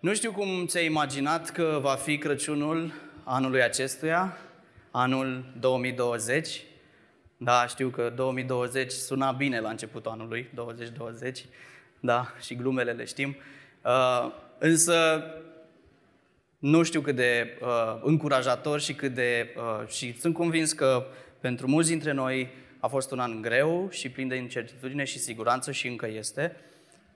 Nu știu cum ți-ai imaginat că va fi Crăciunul anului acestuia, anul 2020. Da, știu că 2020 suna bine la începutul anului, 2020, da, și glumele le știm. Uh, însă nu știu cât de uh, încurajator și cât de... Uh, și sunt convins că pentru mulți dintre noi a fost un an greu și plin de incertitudine și siguranță și încă este.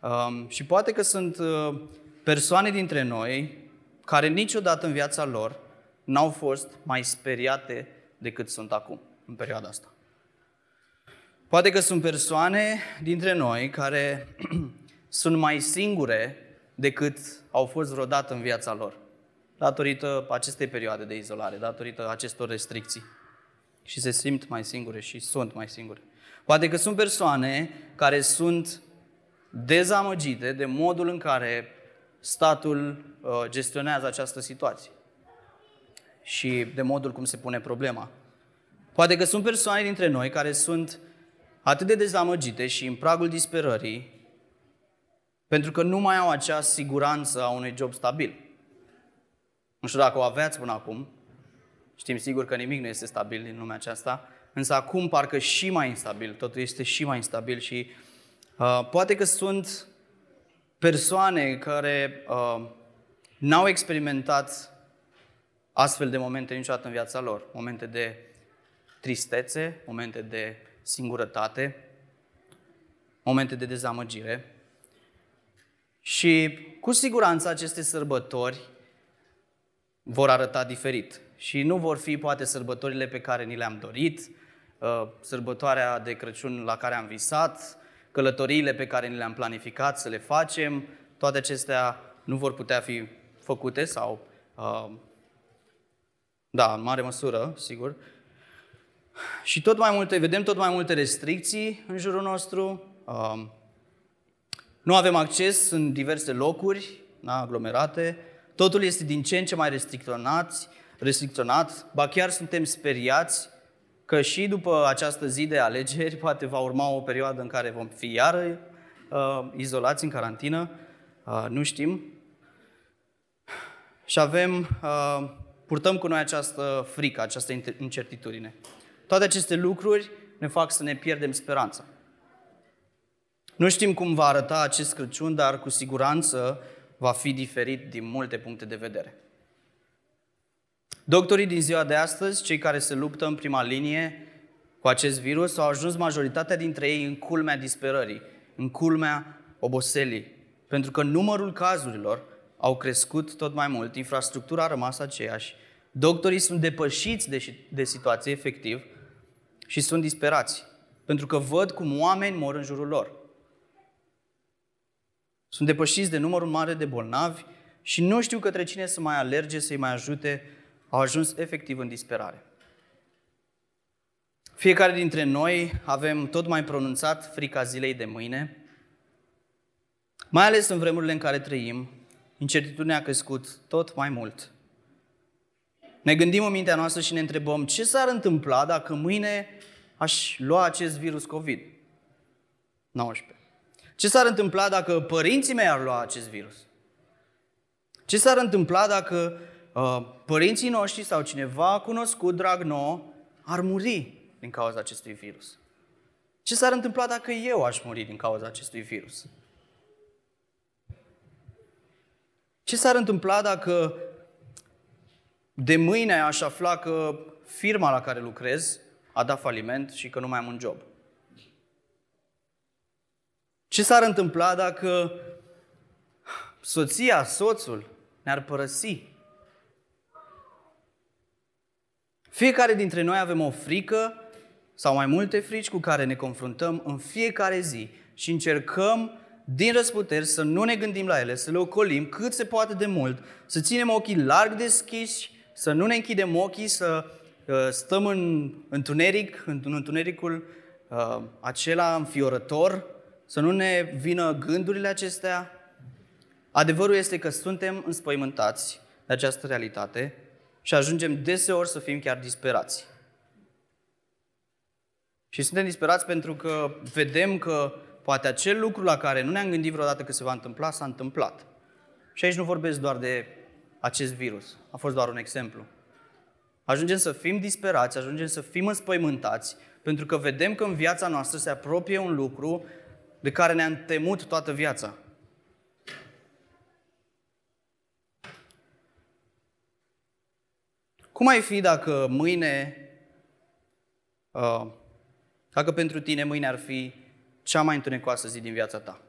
Um, și poate că sunt uh, persoane dintre noi care niciodată în viața lor n-au fost mai speriate decât sunt acum, în perioada asta. Poate că sunt persoane dintre noi care sunt mai singure decât au fost vreodată în viața lor, datorită acestei perioade de izolare, datorită acestor restricții. Și se simt mai singure și sunt mai singure. Poate că sunt persoane care sunt dezamăgite de modul în care statul uh, gestionează această situație și de modul cum se pune problema. Poate că sunt persoane dintre noi care sunt atât de dezamăgite și în pragul disperării pentru că nu mai au acea siguranță a unui job stabil. Nu știu dacă o aveați până acum, știm sigur că nimic nu este stabil în lumea aceasta, însă acum parcă și mai instabil, totul este și mai instabil și uh, poate că sunt persoane care uh, n-au experimentat astfel de momente niciodată în viața lor. Momente de tristețe, momente de singurătate, momente de dezamăgire. Și cu siguranță aceste sărbători vor arăta diferit. Și nu vor fi poate sărbătorile pe care ni le-am dorit, uh, sărbătoarea de Crăciun la care am visat, călătoriile pe care ni le-am planificat să le facem, toate acestea nu vor putea fi făcute sau, uh, da, în mare măsură, sigur. Și tot mai multe, vedem tot mai multe restricții în jurul nostru. Uh, nu avem acces în diverse locuri, da, aglomerate. Totul este din ce în ce mai restricționat, restricționat, ba chiar suntem speriați că și după această zi de alegeri poate va urma o perioadă în care vom fi iară uh, izolați în carantină, uh, nu știm. Și avem, uh, purtăm cu noi această frică, această incertitudine. Toate aceste lucruri ne fac să ne pierdem speranța. Nu știm cum va arăta acest Crăciun, dar cu siguranță va fi diferit din multe puncte de vedere. Doctorii din ziua de astăzi, cei care se luptă în prima linie cu acest virus, au ajuns majoritatea dintre ei în culmea disperării, în culmea oboselii, pentru că numărul cazurilor au crescut tot mai mult, infrastructura a rămas aceeași, doctorii sunt depășiți de, de situație efectiv și sunt disperați, pentru că văd cum oameni mor în jurul lor. Sunt depășiți de numărul mare de bolnavi și nu știu către cine să mai alerge, să-i mai ajute, au ajuns efectiv în disperare. Fiecare dintre noi avem tot mai pronunțat frica zilei de mâine, mai ales în vremurile în care trăim, incertitudinea a crescut tot mai mult. Ne gândim în mintea noastră și ne întrebăm ce s-ar întâmpla dacă mâine aș lua acest virus COVID-19. Ce s-ar întâmpla dacă părinții mei ar lua acest virus? Ce s-ar întâmpla dacă uh, părinții noștri sau cineva cunoscut, drag nou, ar muri din cauza acestui virus? Ce s-ar întâmpla dacă eu aș muri din cauza acestui virus? Ce s-ar întâmpla dacă de mâine aș afla că firma la care lucrez a dat faliment și că nu mai am un job? Ce s-ar întâmpla dacă soția, soțul ne-ar părăsi? Fiecare dintre noi avem o frică sau mai multe frici cu care ne confruntăm în fiecare zi și încercăm din răsputeri să nu ne gândim la ele, să le ocolim cât se poate de mult, să ținem ochii larg deschiși, să nu ne închidem ochii, să uh, stăm în întuneric, în întunericul uh, acela înfiorător să nu ne vină gândurile acestea. Adevărul este că suntem înspăimântați de această realitate și ajungem deseori să fim chiar disperați. Și suntem disperați pentru că vedem că poate acel lucru la care nu ne-am gândit vreodată că se va întâmpla, s-a întâmplat. Și aici nu vorbesc doar de acest virus. A fost doar un exemplu. Ajungem să fim disperați, ajungem să fim înspăimântați, pentru că vedem că în viața noastră se apropie un lucru de care ne-am temut toată viața. Cum ai fi dacă mâine, uh, dacă pentru tine mâine ar fi cea mai întunecoasă zi din viața ta?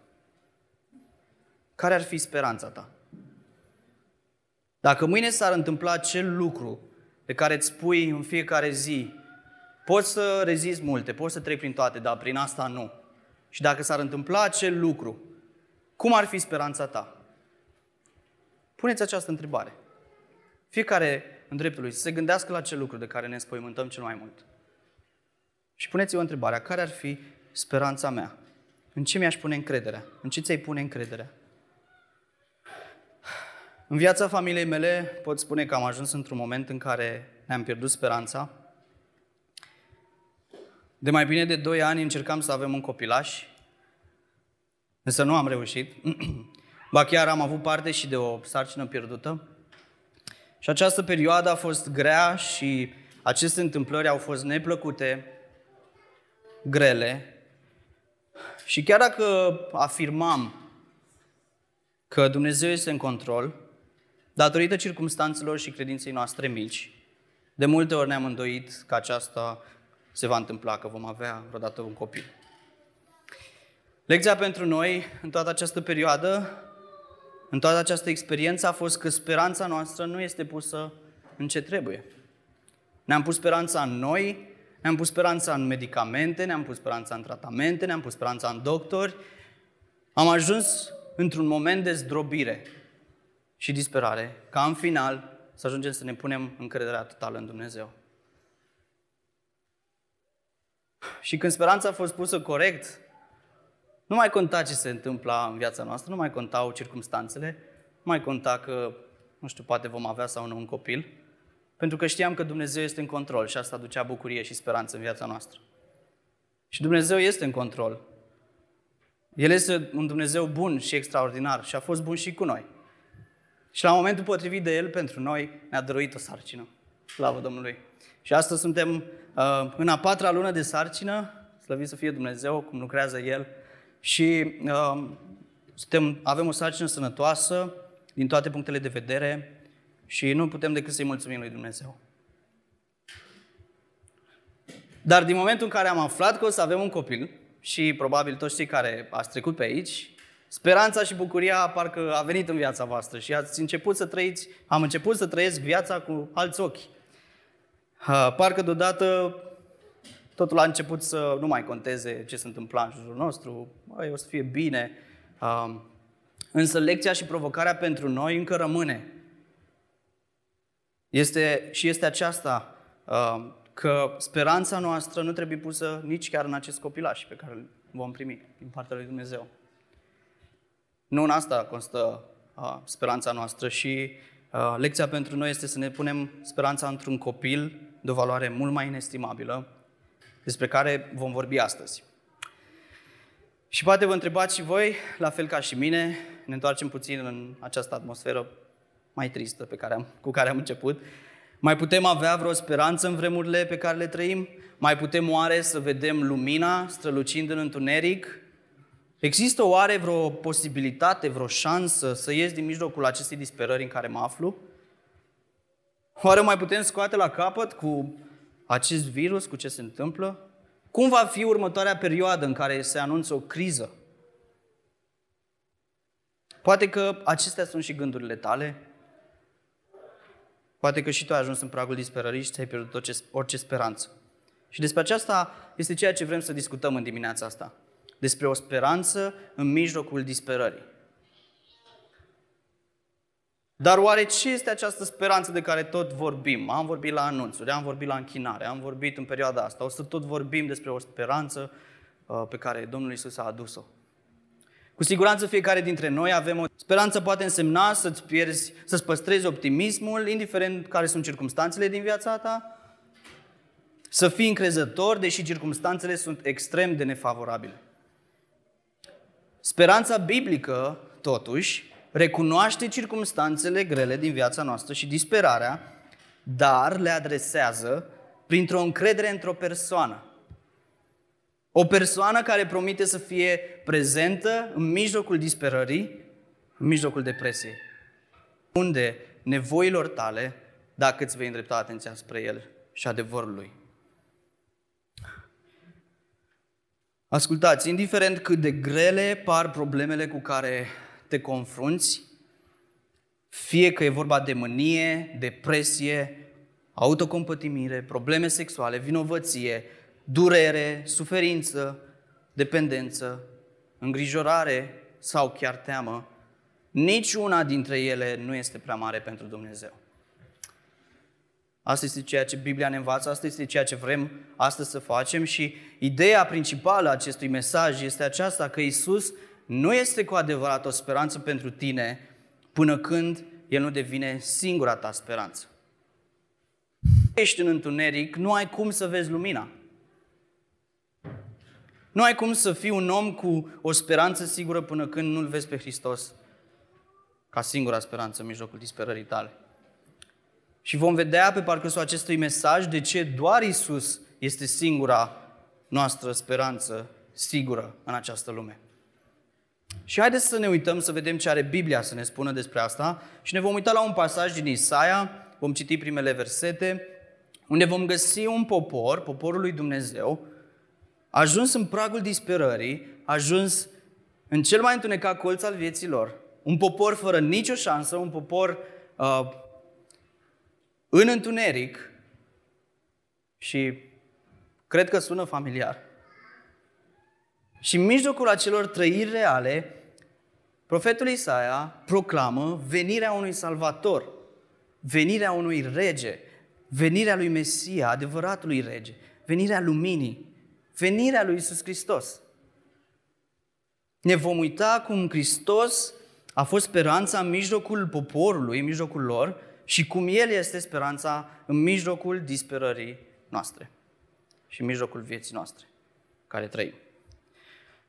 Care ar fi speranța ta? Dacă mâine s-ar întâmpla acel lucru de care îți spui în fiecare zi, poți să rezizi multe, poți să treci prin toate, dar prin asta nu. Și dacă s-ar întâmpla acel lucru, cum ar fi speranța ta? Puneți această întrebare. Fiecare în dreptul lui să se gândească la acel lucru de care ne spăimântăm cel mai mult. Și puneți-vă întrebarea, care ar fi speranța mea? În ce mi-aș pune încrederea? În ce ți-ai pune încrederea? În viața familiei mele pot spune că am ajuns într-un moment în care ne-am pierdut speranța. De mai bine de 2 ani încercam să avem un copilaș, însă nu am reușit. Ba chiar am avut parte și de o sarcină pierdută. Și această perioadă a fost grea și aceste întâmplări au fost neplăcute, grele. Și chiar dacă afirmam că Dumnezeu este în control, Datorită circumstanțelor și credinței noastre mici, de multe ori ne-am îndoit că aceasta se va întâmpla, că vom avea vreodată un copil. Lecția pentru noi în toată această perioadă, în toată această experiență a fost că speranța noastră nu este pusă în ce trebuie. Ne-am pus speranța în noi, ne-am pus speranța în medicamente, ne-am pus speranța în tratamente, ne-am pus speranța în doctori. Am ajuns într-un moment de zdrobire, și disperare, ca în final să ajungem să ne punem încrederea totală în Dumnezeu. Și când speranța a fost pusă corect, nu mai conta ce se întâmpla în viața noastră, nu mai contau circumstanțele, nu mai conta că, nu știu, poate vom avea sau nu un copil, pentru că știam că Dumnezeu este în control și asta aducea bucurie și speranță în viața noastră. Și Dumnezeu este în control. El este un Dumnezeu bun și extraordinar și a fost bun și cu noi. Și la momentul potrivit de El, pentru noi, ne-a dăruit o sarcină. Slavă Domnului! Și astăzi suntem uh, în a patra lună de sarcină, slăvit să fie Dumnezeu, cum lucrează El, și uh, suntem, avem o sarcină sănătoasă din toate punctele de vedere și nu putem decât să-i mulțumim lui Dumnezeu. Dar din momentul în care am aflat că o să avem un copil, și probabil toți cei care ați trecut pe aici, Speranța și bucuria parcă a venit în viața voastră și ați început să trăiți, am început să trăiesc viața cu alți ochi. Parcă deodată totul a început să nu mai conteze ce se întâmpla în jurul nostru, Băi, o să fie bine. Însă lecția și provocarea pentru noi încă rămâne. Este, și este aceasta, că speranța noastră nu trebuie pusă nici chiar în acest copilaș pe care îl vom primi din partea lui Dumnezeu. Nu în asta constă uh, speranța noastră și uh, lecția pentru noi este să ne punem speranța într-un copil de o valoare mult mai inestimabilă, despre care vom vorbi astăzi. Și poate vă întrebați și voi, la fel ca și mine, ne întoarcem puțin în această atmosferă mai tristă pe care am, cu care am început. Mai putem avea vreo speranță în vremurile pe care le trăim? Mai putem oare să vedem lumina strălucind în întuneric? Există oare vreo posibilitate, vreo șansă să ies din mijlocul acestei disperări în care mă aflu? Oare mai putem scoate la capăt cu acest virus, cu ce se întâmplă? Cum va fi următoarea perioadă în care se anunță o criză? Poate că acestea sunt și gândurile tale. Poate că și tu ai ajuns în pragul disperării și ți-ai pierdut orice, orice speranță. Și despre aceasta este ceea ce vrem să discutăm în dimineața asta despre o speranță în mijlocul disperării. Dar oare ce este această speranță de care tot vorbim? Am vorbit la anunțuri, am vorbit la închinare, am vorbit în perioada asta. O să tot vorbim despre o speranță uh, pe care Domnul Isus a adus-o. Cu siguranță fiecare dintre noi avem o speranță poate însemna să-ți pierzi, să-ți păstrezi optimismul, indiferent care sunt circumstanțele din viața ta, să fii încrezător, deși circumstanțele sunt extrem de nefavorabile. Speranța biblică, totuși, recunoaște circumstanțele grele din viața noastră și disperarea, dar le adresează printr-o încredere într-o persoană. O persoană care promite să fie prezentă în mijlocul disperării, în mijlocul depresiei. Unde nevoilor tale, dacă îți vei îndrepta atenția spre El și adevărul Lui. Ascultați, indiferent cât de grele par problemele cu care te confrunți, fie că e vorba de mânie, depresie, autocompătimire, probleme sexuale, vinovăție, durere, suferință, dependență, îngrijorare sau chiar teamă, niciuna dintre ele nu este prea mare pentru Dumnezeu. Asta este ceea ce Biblia ne învață, asta este ceea ce vrem astăzi să facem și ideea principală a acestui mesaj este aceasta că Isus nu este cu adevărat o speranță pentru tine până când El nu devine singura ta speranță. Ești în întuneric, nu ai cum să vezi lumina. Nu ai cum să fii un om cu o speranță sigură până când nu-L vezi pe Hristos ca singura speranță în mijlocul disperării tale. Și vom vedea pe parcursul acestui mesaj de ce doar Isus este singura noastră speranță sigură în această lume. Și haideți să ne uităm să vedem ce are Biblia să ne spună despre asta și ne vom uita la un pasaj din Isaia, vom citi primele versete, unde vom găsi un popor, poporul lui Dumnezeu, ajuns în pragul disperării, ajuns în cel mai întunecat colț al vieții lor, un popor fără nicio șansă, un popor uh, în întuneric și cred că sună familiar. Și în mijlocul acelor trăiri reale, profetul Isaia proclamă venirea unui salvator, venirea unui rege, venirea lui Mesia, adevăratului rege, venirea luminii, venirea lui Isus Hristos. Ne vom uita cum Hristos a fost speranța în mijlocul poporului, în mijlocul lor, și cum El este speranța în mijlocul disperării noastre și în mijlocul vieții noastre care trăim.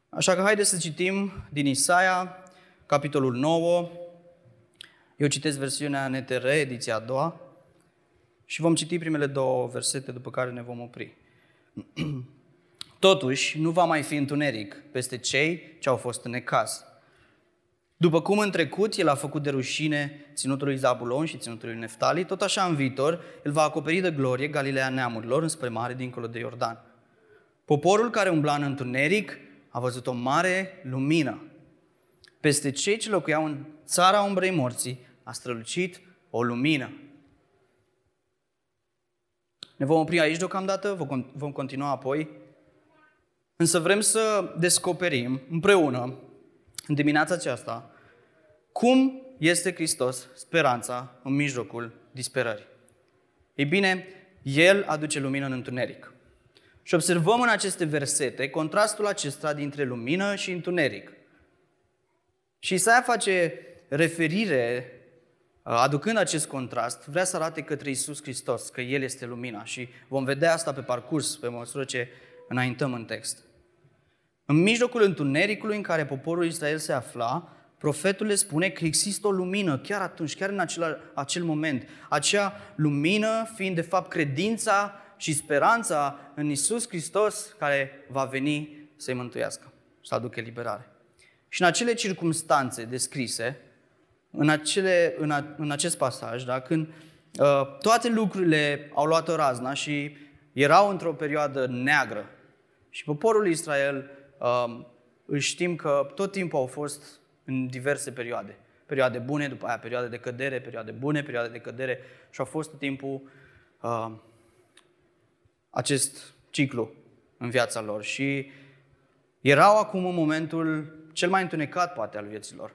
Așa că haideți să citim din Isaia, capitolul 9. Eu citesc versiunea NTR, ediția a doua, și vom citi primele două versete, după care ne vom opri. Totuși, nu va mai fi întuneric peste cei ce au fost în necaz. După cum în trecut el a făcut de rușine ținutului Zabulon și ținutului Neftali, tot așa în viitor el va acoperi de glorie Galileea neamurilor înspre mare dincolo de Iordan. Poporul care umbla în întuneric a văzut o mare lumină. Peste cei ce locuiau în țara umbrei morții a strălucit o lumină. Ne vom opri aici deocamdată, vom continua apoi. Însă vrem să descoperim împreună în dimineața aceasta cum este Hristos speranța în mijlocul disperării. Ei bine, El aduce lumină în întuneric. Și observăm în aceste versete contrastul acesta dintre lumină și întuneric. Și Isaia face referire, aducând acest contrast, vrea să arate către Isus Hristos, că El este lumina și vom vedea asta pe parcurs, pe măsură ce înaintăm în text. În mijlocul întunericului în care poporul Israel se afla, profetul le spune că există o lumină chiar atunci, chiar în acel, acel moment. Acea lumină fiind de fapt credința și speranța în Isus Hristos care va veni să-i mântuiască, să aducă liberare. Și în acele circumstanțe descrise, în, acele, în, a, în acest pasaj, da, când uh, toate lucrurile au luat o razna și erau într-o perioadă neagră și poporul Israel uh, știm că tot timpul au fost în diverse perioade. Perioade bune, după aia perioade de cădere, perioade bune, perioade de cădere și au fost tot timpul uh, acest ciclu în viața lor. Și erau acum în momentul cel mai întunecat, poate, al vieților,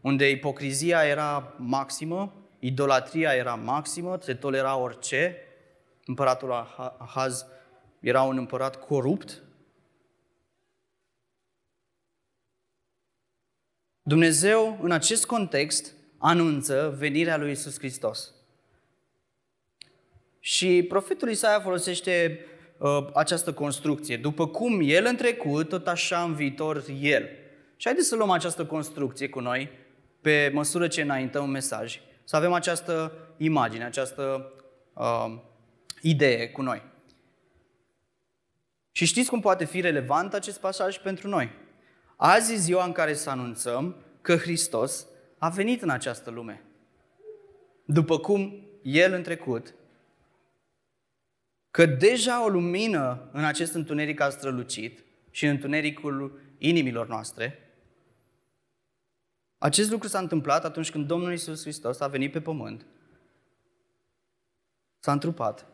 unde ipocrizia era maximă, idolatria era maximă, se tolera orice. Împăratul Ahaz era un împărat corupt, Dumnezeu, în acest context, anunță venirea lui Isus Hristos. Și profetul Isaia folosește uh, această construcție. După cum el în trecut, tot așa în viitor el. Și haideți să luăm această construcție cu noi pe măsură ce înaintăm un mesaj, să avem această imagine, această uh, idee cu noi. Și știți cum poate fi relevant acest pasaj pentru noi? Azi e ziua în care să anunțăm că Hristos a venit în această lume. După cum El în trecut, că deja o lumină în acest întuneric a strălucit și în întunericul inimilor noastre, acest lucru s-a întâmplat atunci când Domnul Isus Hristos a venit pe pământ, s-a întrupat,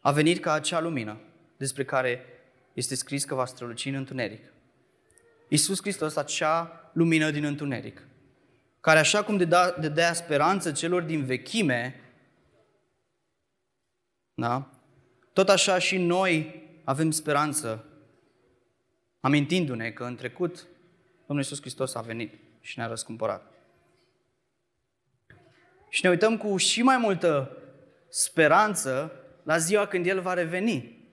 a venit ca acea lumină despre care este scris că va străluci în întuneric. Iisus Hristos, acea lumină din întuneric, care așa cum de dea speranță celor din vechime, da? Tot așa și noi avem speranță, amintindu-ne că în trecut Domnul Iisus Hristos a venit și ne-a răscumpărat. Și ne uităm cu și mai multă speranță la ziua când El va reveni.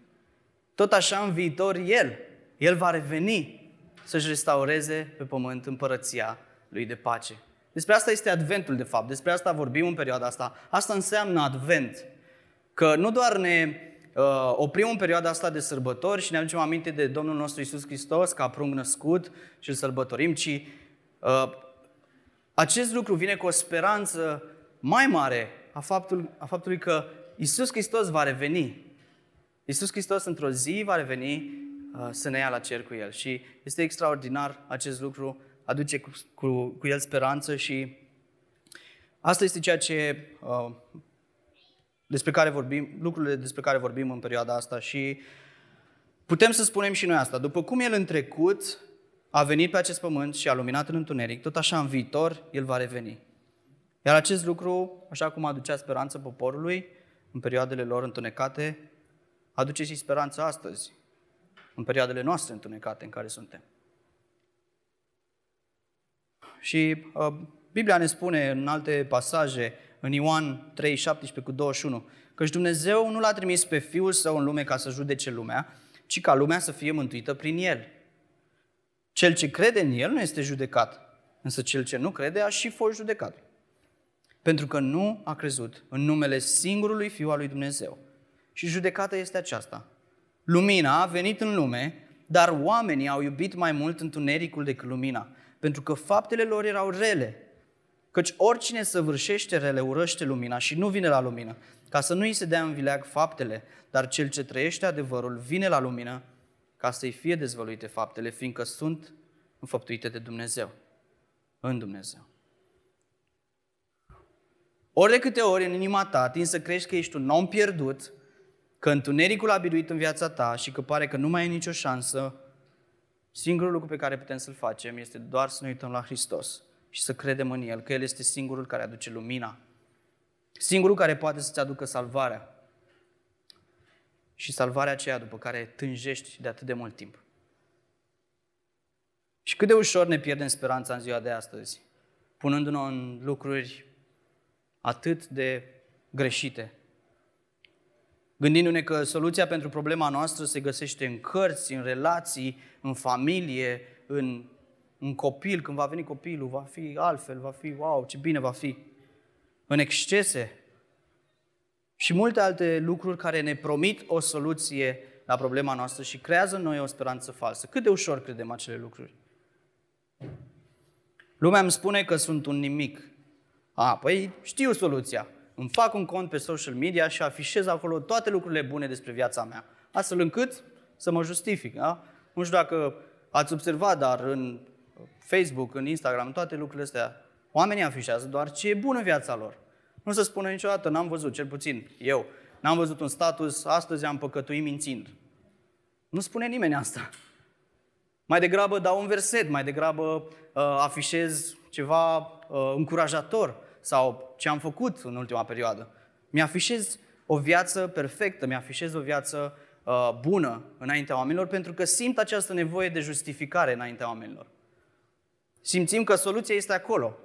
Tot așa în viitor El, El va reveni să-și restaureze pe pământ împărăția lui de pace. Despre asta este Adventul, de fapt. Despre asta vorbim în perioada asta. Asta înseamnă Advent. Că nu doar ne uh, oprim în perioada asta de sărbători și ne aducem aminte de Domnul nostru Isus Hristos ca prung născut și îl sărbătorim, ci uh, acest lucru vine cu o speranță mai mare a, faptul, a faptului că Isus Hristos va reveni. Isus Hristos într-o zi va reveni Uh, să ne ia la cer cu El. Și este extraordinar acest lucru, aduce cu, cu, cu El speranță și asta este ceea ce uh, despre care vorbim, lucrurile despre care vorbim în perioada asta și putem să spunem și noi asta. După cum El în trecut a venit pe acest pământ și a luminat în întuneric, tot așa în viitor El va reveni. Iar acest lucru, așa cum aducea speranță poporului în perioadele lor întunecate, aduce și speranță astăzi în perioadele noastre întunecate în care suntem. Și uh, Biblia ne spune în alte pasaje, în Ioan 3, 17 cu 21, că Dumnezeu nu l-a trimis pe Fiul Său în lume ca să judece lumea, ci ca lumea să fie mântuită prin El. Cel ce crede în El nu este judecat, însă cel ce nu crede a și fost judecat. Pentru că nu a crezut în numele singurului Fiu al lui Dumnezeu. Și judecata este aceasta, Lumina a venit în lume, dar oamenii au iubit mai mult întunericul decât lumina, pentru că faptele lor erau rele. Căci oricine săvârșește rele urăște lumina și nu vine la lumină, ca să nu îi se dea în vileag faptele, dar cel ce trăiește adevărul vine la lumină, ca să-i fie dezvăluite faptele, fiindcă sunt înfăptuite de Dumnezeu, în Dumnezeu. Ori de câte ori în inima ta atingi să crești că ești un om pierdut, că întunericul a biruit în viața ta și că pare că nu mai ai nicio șansă, singurul lucru pe care putem să-l facem este doar să ne uităm la Hristos și să credem în El, că El este singurul care aduce lumina, singurul care poate să-ți aducă salvarea și salvarea aceea după care tânjești de atât de mult timp. Și cât de ușor ne pierdem speranța în ziua de astăzi, punându-ne în lucruri atât de greșite, gândindu-ne că soluția pentru problema noastră se găsește în cărți, în relații, în familie, în, în copil, când va veni copilul, va fi altfel, va fi, wow, ce bine va fi, în excese și multe alte lucruri care ne promit o soluție la problema noastră și creează în noi o speranță falsă. Cât de ușor credem acele lucruri? Lumea îmi spune că sunt un nimic. A, păi știu soluția îmi fac un cont pe social media și afișez acolo toate lucrurile bune despre viața mea, astfel încât să mă justific. Da? Nu știu dacă ați observat, dar în Facebook, în Instagram, toate lucrurile astea, oamenii afișează doar ce e bun în viața lor. Nu se spune niciodată, n-am văzut, cel puțin eu, n-am văzut un status, astăzi am păcătuit mințind. Nu spune nimeni asta. Mai degrabă dau un verset, mai degrabă uh, afișez ceva uh, încurajator sau ce am făcut în ultima perioadă. Mi-afișez o viață perfectă, mi-afișez o viață uh, bună înaintea oamenilor pentru că simt această nevoie de justificare înaintea oamenilor. Simțim că soluția este acolo.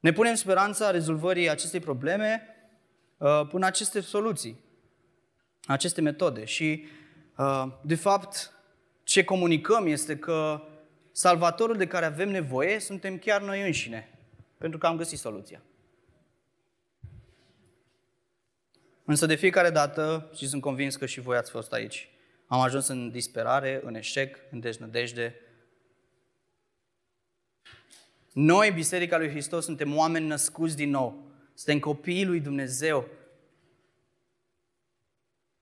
Ne punem speranța rezolvării acestei probleme uh, până aceste soluții, aceste metode. Și, uh, de fapt, ce comunicăm este că salvatorul de care avem nevoie suntem chiar noi înșine, pentru că am găsit soluția. Însă de fiecare dată, și sunt convins că și voi ați fost aici, am ajuns în disperare, în eșec, în deznădejde. Noi, Biserica lui Hristos, suntem oameni născuți din nou. Suntem copiii lui Dumnezeu.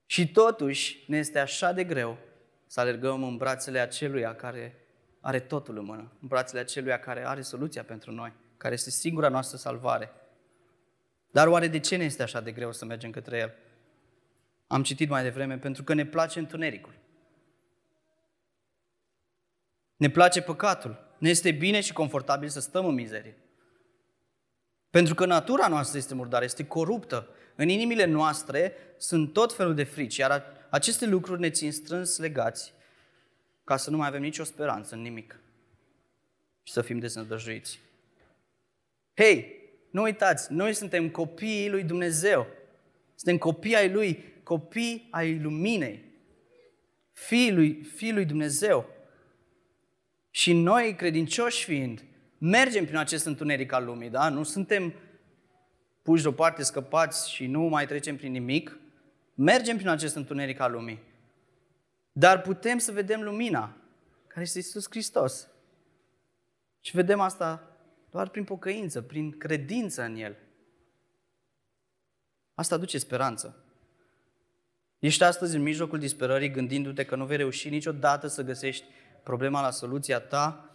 Și totuși ne este așa de greu să alergăm în brațele aceluia care are totul în mână, în brațele aceluia care are soluția pentru noi, care este singura noastră salvare. Dar oare de ce ne este așa de greu să mergem către El? Am citit mai devreme, pentru că ne place întunericul. Ne place păcatul. Ne este bine și confortabil să stăm în mizerie. Pentru că natura noastră este murdară, este coruptă. În inimile noastre sunt tot felul de frici, iar aceste lucruri ne țin strâns legați ca să nu mai avem nicio speranță în nimic și să fim deznădăjuiți. Hei, nu uitați, noi suntem copiii lui Dumnezeu. Suntem copii ai Lui, copii ai luminei. Fiii lui, fiii lui Dumnezeu. Și noi, credincioși fiind, mergem prin acest întuneric al lumii, da? Nu suntem puși deoparte, scăpați și nu mai trecem prin nimic. Mergem prin acest întuneric al lumii. Dar putem să vedem lumina, care este Iisus Hristos. Și vedem asta doar prin pocăință, prin credință în El. Asta aduce speranță. Ești astăzi în mijlocul disperării gândindu-te că nu vei reuși niciodată să găsești problema la soluția ta,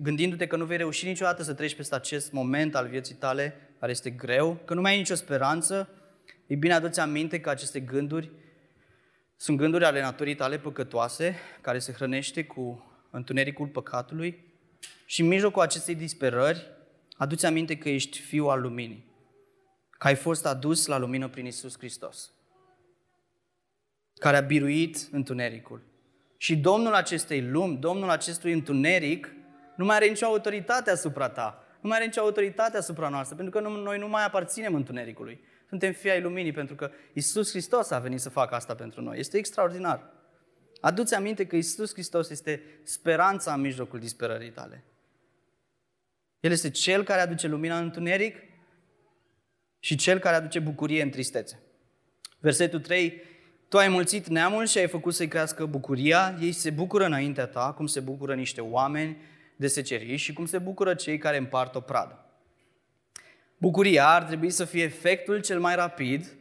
gândindu-te că nu vei reuși niciodată să treci peste acest moment al vieții tale care este greu, că nu mai ai nicio speranță, e bine adu-ți aminte că aceste gânduri sunt gânduri ale naturii tale păcătoase, care se hrănește cu întunericul păcatului și în mijlocul acestei disperări, aduți aminte că ești fiul al luminii, că ai fost adus la lumină prin Isus Hristos, care a biruit întunericul. Și Domnul acestei lumi, Domnul acestui întuneric, nu mai are nicio autoritate asupra ta, nu mai are nicio autoritate asupra noastră, pentru că noi nu mai aparținem întunericului. Suntem fii ai luminii, pentru că Isus Hristos a venit să facă asta pentru noi. Este extraordinar. Aduți aminte că Isus Hristos este speranța în mijlocul disperării tale. El este cel care aduce lumina în întuneric și cel care aduce bucurie în tristețe. Versetul 3, tu ai mulțit neamul și ai făcut să-i crească bucuria, ei se bucură înaintea ta, cum se bucură niște oameni de secerii și cum se bucură cei care împart o pradă. Bucuria ar trebui să fie efectul cel mai rapid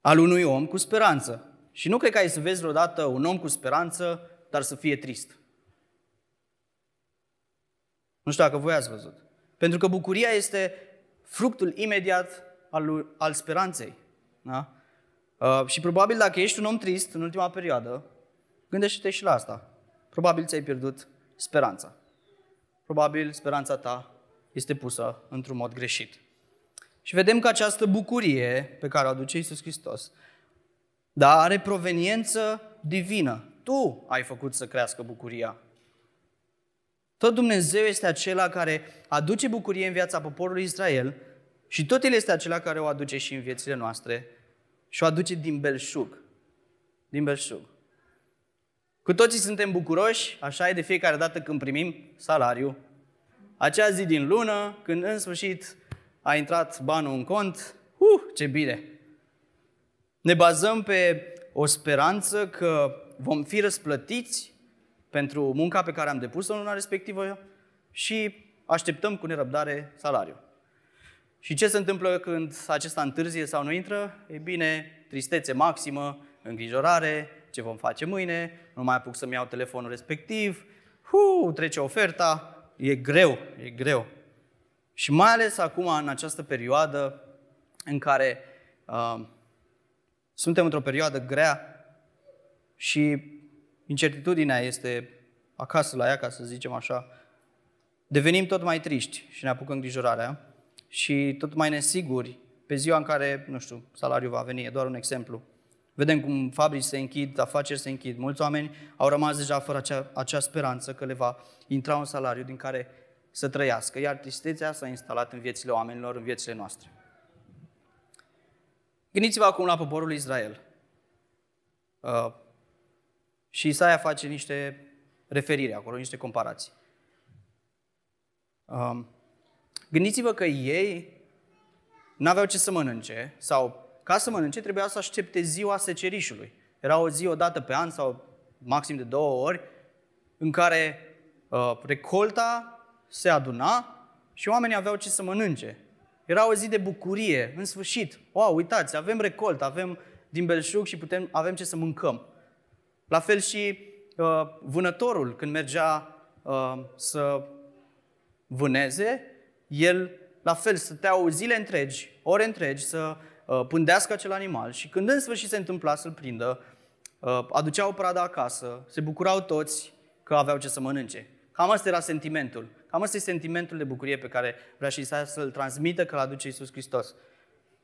al unui om cu speranță. Și nu cred că ai să vezi vreodată un om cu speranță, dar să fie trist. Nu știu dacă voi ați văzut. Pentru că bucuria este fructul imediat al, al speranței. Da? Uh, și probabil dacă ești un om trist în ultima perioadă, gândește-te și la asta. Probabil ți-ai pierdut speranța. Probabil speranța ta este pusă într-un mod greșit. Și vedem că această bucurie pe care o aduce Iisus Hristos, da, are proveniență divină. Tu ai făcut să crească bucuria tot Dumnezeu este acela care aduce bucurie în viața poporului Israel și tot El este acela care o aduce și în viețile noastre și o aduce din belșug. Din belșug. Cu toții suntem bucuroși, așa e de fiecare dată când primim salariu. Acea zi din lună, când în sfârșit a intrat banul în cont, uh, ce bine! Ne bazăm pe o speranță că vom fi răsplătiți pentru munca pe care am depus-o în luna respectivă și așteptăm cu nerăbdare salariul. Și ce se întâmplă când acesta întârzie sau nu intră? E bine, tristețe maximă, îngrijorare, ce vom face mâine, nu mai apuc să-mi iau telefonul respectiv, hu, trece oferta, e greu, e greu. Și mai ales acum, în această perioadă în care uh, suntem într-o perioadă grea și incertitudinea este acasă la ea, ca să zicem așa, devenim tot mai triști și ne apucă îngrijorarea și tot mai nesiguri pe ziua în care, nu știu, salariul va veni, e doar un exemplu. Vedem cum fabrici se închid, afaceri se închid. Mulți oameni au rămas deja fără acea, acea speranță că le va intra un salariu din care să trăiască, iar tristețea s-a instalat în viețile oamenilor, în viețile noastre. Gândiți-vă acum la poporul Israel. Uh, și Isaia face niște referire acolo, niște comparații. Um, gândiți-vă că ei n-aveau ce să mănânce sau ca să mănânce trebuia să aștepte ziua secerișului. Era o zi o dată pe an sau maxim de două ori în care uh, recolta se aduna și oamenii aveau ce să mănânce. Era o zi de bucurie, în sfârșit. Wow, uitați, avem recolt, avem din belșug și putem, avem ce să mâncăm. La fel și uh, vânătorul, când mergea uh, să vâneze, el la fel stătea o zile întregi, ore întregi, să uh, pândească acel animal și când în sfârșit se întâmpla să-l prindă, uh, aduceau prada acasă, se bucurau toți că aveau ce să mănânce. Cam asta era sentimentul. Cam asta e sentimentul de bucurie pe care vrea și Isaia să-l transmită că l aduce Iisus Hristos.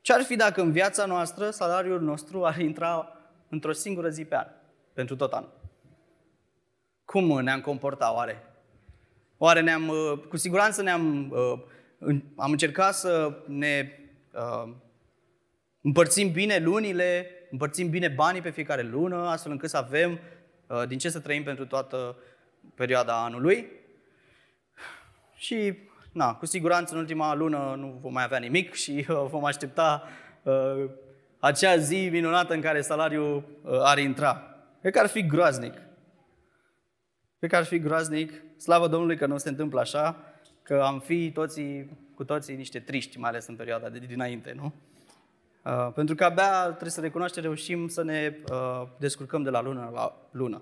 Ce ar fi dacă în viața noastră salariul nostru ar intra într-o singură zi pe an, pentru tot anul? Cum ne-am comportat oare? Oare ne-am, uh, cu siguranță ne-am, uh, am încercat să ne uh, împărțim bine lunile, împărțim bine banii pe fiecare lună, astfel încât să avem din ce să trăim pentru toată perioada anului. Și, na, cu siguranță în ultima lună nu vom mai avea nimic și uh, vom aștepta uh, acea zi minunată în care salariul uh, ar intra. Cred că ar fi groaznic. Cred că ar fi groaznic. Slavă Domnului că nu se întâmplă așa, că am fi toții, cu toții niște triști, mai ales în perioada de dinainte, nu? Uh, pentru că abia trebuie să recunoaștem, reușim să ne uh, descurcăm de la lună la lună.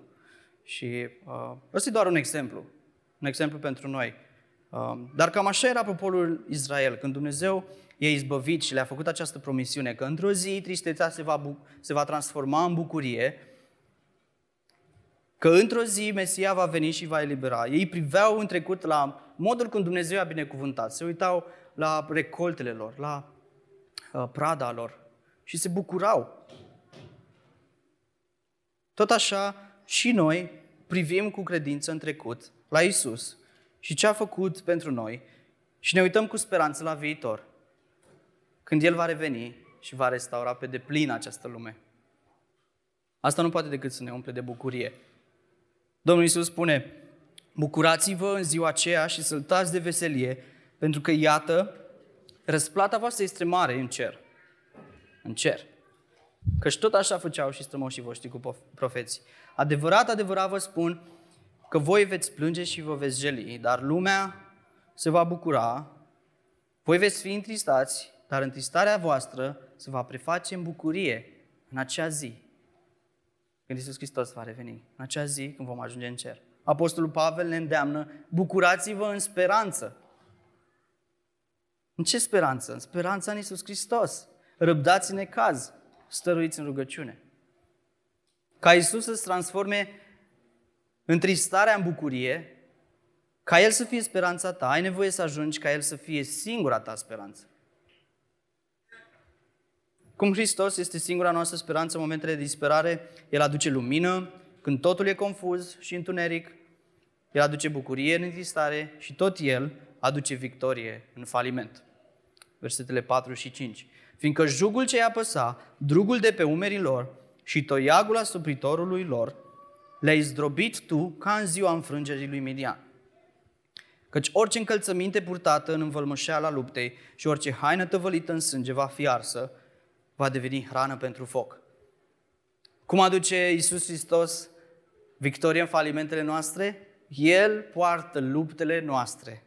Și uh, ăsta e doar un exemplu. Un exemplu pentru noi. Uh, dar cam așa era poporul Israel. Când Dumnezeu i-a izbăvit și le-a făcut această promisiune că într-o zi tristețea se va, se va transforma în bucurie, că într-o zi Mesia va veni și va elibera. Ei priveau în trecut la modul cum Dumnezeu a binecuvântat. Se uitau la recoltele lor, la uh, prada lor și se bucurau. Tot așa și noi privim cu credință în trecut la Isus și ce a făcut pentru noi și ne uităm cu speranță la viitor, când El va reveni și va restaura pe deplin această lume. Asta nu poate decât să ne umple de bucurie. Domnul Isus spune, bucurați-vă în ziua aceea și săltați de veselie, pentru că, iată, răsplata voastră este mare în cer. În cer. Căci tot așa făceau și strămoșii voștri cu profeții. Adevărat, adevărat vă spun că voi veți plânge și vă veți jeli, dar lumea se va bucura, voi veți fi întristați, dar întristarea voastră se va preface în bucurie în acea zi, când Iisus Hristos va reveni, în acea zi când vom ajunge în cer. Apostolul Pavel ne îndeamnă, bucurați-vă în speranță. În ce speranță? În speranța în Iisus Hristos. Răbdați în caz, stăruiți în rugăciune. Ca Isus să-ți transforme întristarea în bucurie, ca El să fie speranța ta, ai nevoie să ajungi ca El să fie singura ta speranță. Cum Hristos este singura noastră speranță în momentele de disperare, El aduce lumină când totul e confuz și întuneric, El aduce bucurie în întristare și tot El aduce victorie în faliment. Versetele 4 și 5. Fiindcă jugul ce i-a păsa, drugul de pe umerii lor, și toiagul asupritorului lor le-ai zdrobit tu ca în ziua înfrângerii lui Midian. Căci orice încălțăminte purtată în învălmășeala luptei și orice haină tăvălită în sânge va fi arsă, va deveni hrană pentru foc. Cum aduce Iisus Hristos victorie în falimentele noastre? El poartă luptele noastre.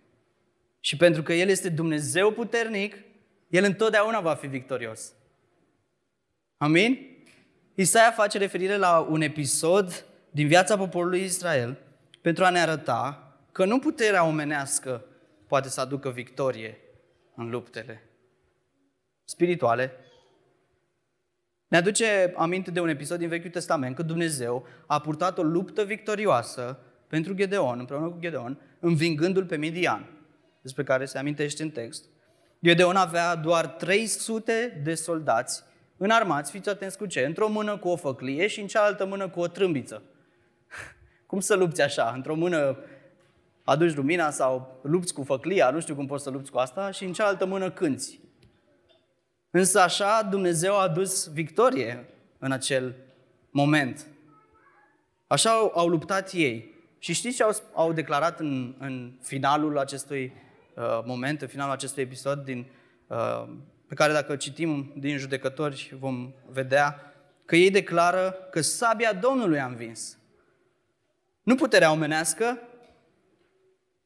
Și pentru că El este Dumnezeu puternic, El întotdeauna va fi victorios. Amin? Isaia face referire la un episod din viața poporului Israel pentru a ne arăta că nu puterea omenească poate să aducă victorie în luptele spirituale. Ne aduce aminte de un episod din Vechiul Testament când Dumnezeu a purtat o luptă victorioasă pentru Gedeon, împreună cu Gedeon, învingându-l pe Midian, despre care se amintește în text. Gedeon avea doar 300 de soldați înarmați, fiți atenți cu ce? Într-o mână cu o făclie și în cealaltă mână cu o trâmbiță. cum să lupți așa? Într-o mână aduci lumina sau lupți cu făclia, nu știu cum poți să lupți cu asta, și în cealaltă mână cânți. Însă așa Dumnezeu a adus victorie în acel moment. Așa au, au luptat ei Și știți ce au, au declarat în, în finalul acestui uh, moment, în finalul acestui episod, din, uh, pe care dacă citim din judecători vom vedea că ei declară că sabia Domnului a învins. Nu puterea omenească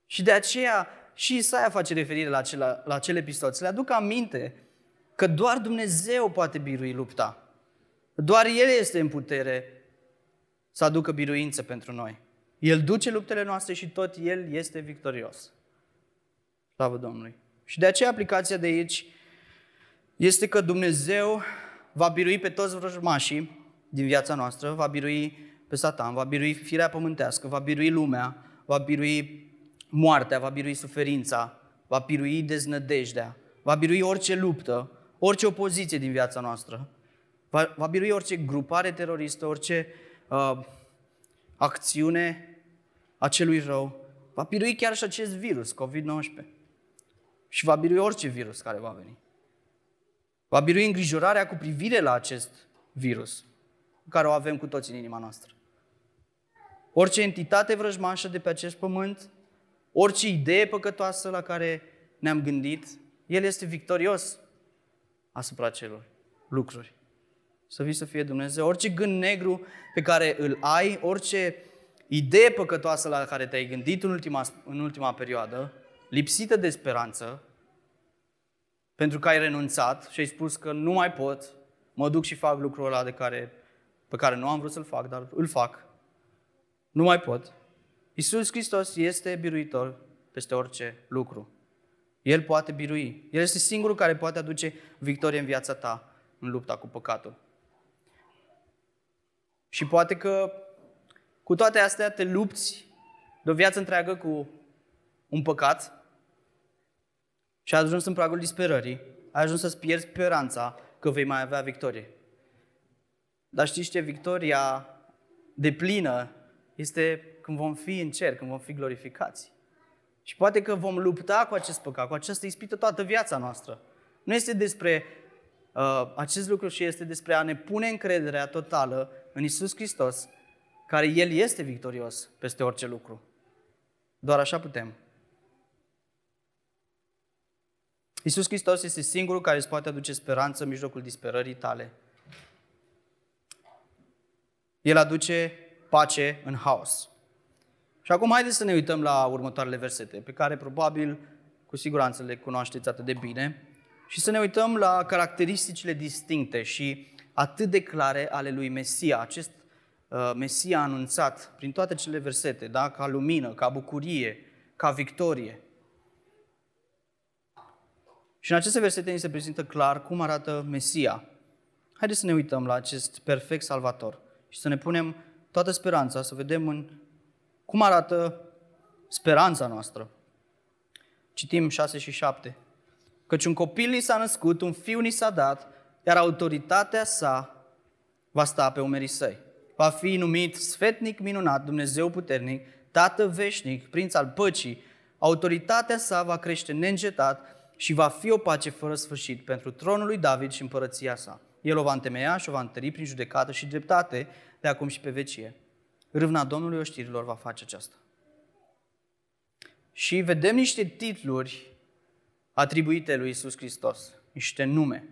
și de aceea și Isaia face referire la acel, la acel episod. Să le aduc aminte că doar Dumnezeu poate birui lupta. Doar El este în putere să aducă biruință pentru noi. El duce luptele noastre și tot El este victorios. Slavă Domnului! Și de aceea aplicația de aici este că Dumnezeu va birui pe toți vrăjmașii din viața noastră, va birui pe Satan, va birui firea pământească, va birui lumea, va birui moartea, va birui suferința, va birui deznădejdea, va birui orice luptă, orice opoziție din viața noastră, va, va birui orice grupare teroristă, orice uh, acțiune a celui rău, va birui chiar și acest virus, COVID-19. Și va birui orice virus care va veni. Va birui îngrijorarea cu privire la acest virus, care o avem cu toți în inima noastră. Orice entitate vrăjmașă de pe acest pământ, orice idee păcătoasă la care ne-am gândit, El este victorios asupra celor lucruri. Să vii să fie Dumnezeu. Orice gând negru pe care îl ai, orice idee păcătoasă la care te-ai gândit în ultima, în ultima perioadă, lipsită de speranță, pentru că ai renunțat și ai spus că nu mai pot, mă duc și fac lucrul ăla de care, pe care nu am vrut să-l fac, dar îl fac. Nu mai pot. Iisus Hristos este biruitor peste orice lucru. El poate birui. El este singurul care poate aduce victorie în viața ta în lupta cu păcatul. Și poate că cu toate astea te lupți de o viață întreagă cu un păcat și ai ajuns în pragul disperării, ai ajuns să-ți pierzi speranța că vei mai avea victorie. Dar știți ce? Victoria de plină este când vom fi în cer, când vom fi glorificați. Și poate că vom lupta cu acest păcat, cu această ispită toată viața noastră. Nu este despre uh, acest lucru și este despre a ne pune încrederea totală în Isus Hristos, care El este victorios peste orice lucru. Doar așa putem. Isus Hristos este singurul care îți poate aduce speranță în mijlocul disperării tale. El aduce pace în haos. Și acum haideți să ne uităm la următoarele versete, pe care probabil, cu siguranță le cunoașteți atât de bine, și să ne uităm la caracteristicile distincte și atât de clare ale lui Mesia, acest uh, Mesia anunțat prin toate cele versete, da? ca lumină, ca bucurie, ca victorie. Și în aceste versete ni se prezintă clar cum arată Mesia. Haideți să ne uităm la acest perfect salvator și să ne punem toată speranța, să vedem în cum arată speranța noastră. Citim 6 și 7. Căci un copil ni s-a născut, un fiu ni s-a dat, iar autoritatea sa va sta pe umerii săi. Va fi numit sfetnic minunat, Dumnezeu puternic, Tată veșnic, prinț al păcii, autoritatea sa va crește neîncetat și va fi o pace fără sfârșit pentru tronul lui David și împărăția sa. El o va întemeia și o va întări prin judecată și dreptate de acum și pe vecie. Râvna Domnului oștirilor va face aceasta. Și vedem niște titluri atribuite lui Isus Hristos, niște nume.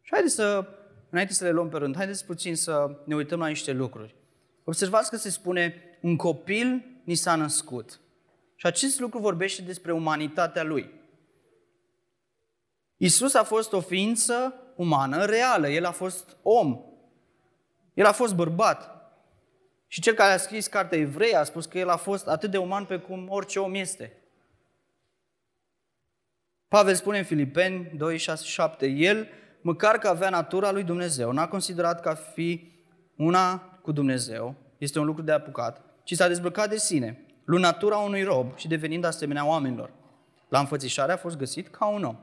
Și haideți să, înainte să le luăm pe rând, haideți puțin să ne uităm la niște lucruri. Observați că se spune, un copil ni s-a născut. Și acest lucru vorbește despre umanitatea lui. Isus a fost o ființă umană reală, el a fost om. El a fost bărbat. Și cel care a scris cartea Evrei a spus că el a fost atât de uman pe cum orice om este. Pavel spune în Filipeni 2, 6, 7, el, măcar că avea natura lui Dumnezeu, n-a considerat ca fi una cu Dumnezeu, este un lucru de apucat, ci s-a dezbrăcat de sine, luând natura unui rob și devenind asemenea oamenilor. La înfățișare a fost găsit ca un om.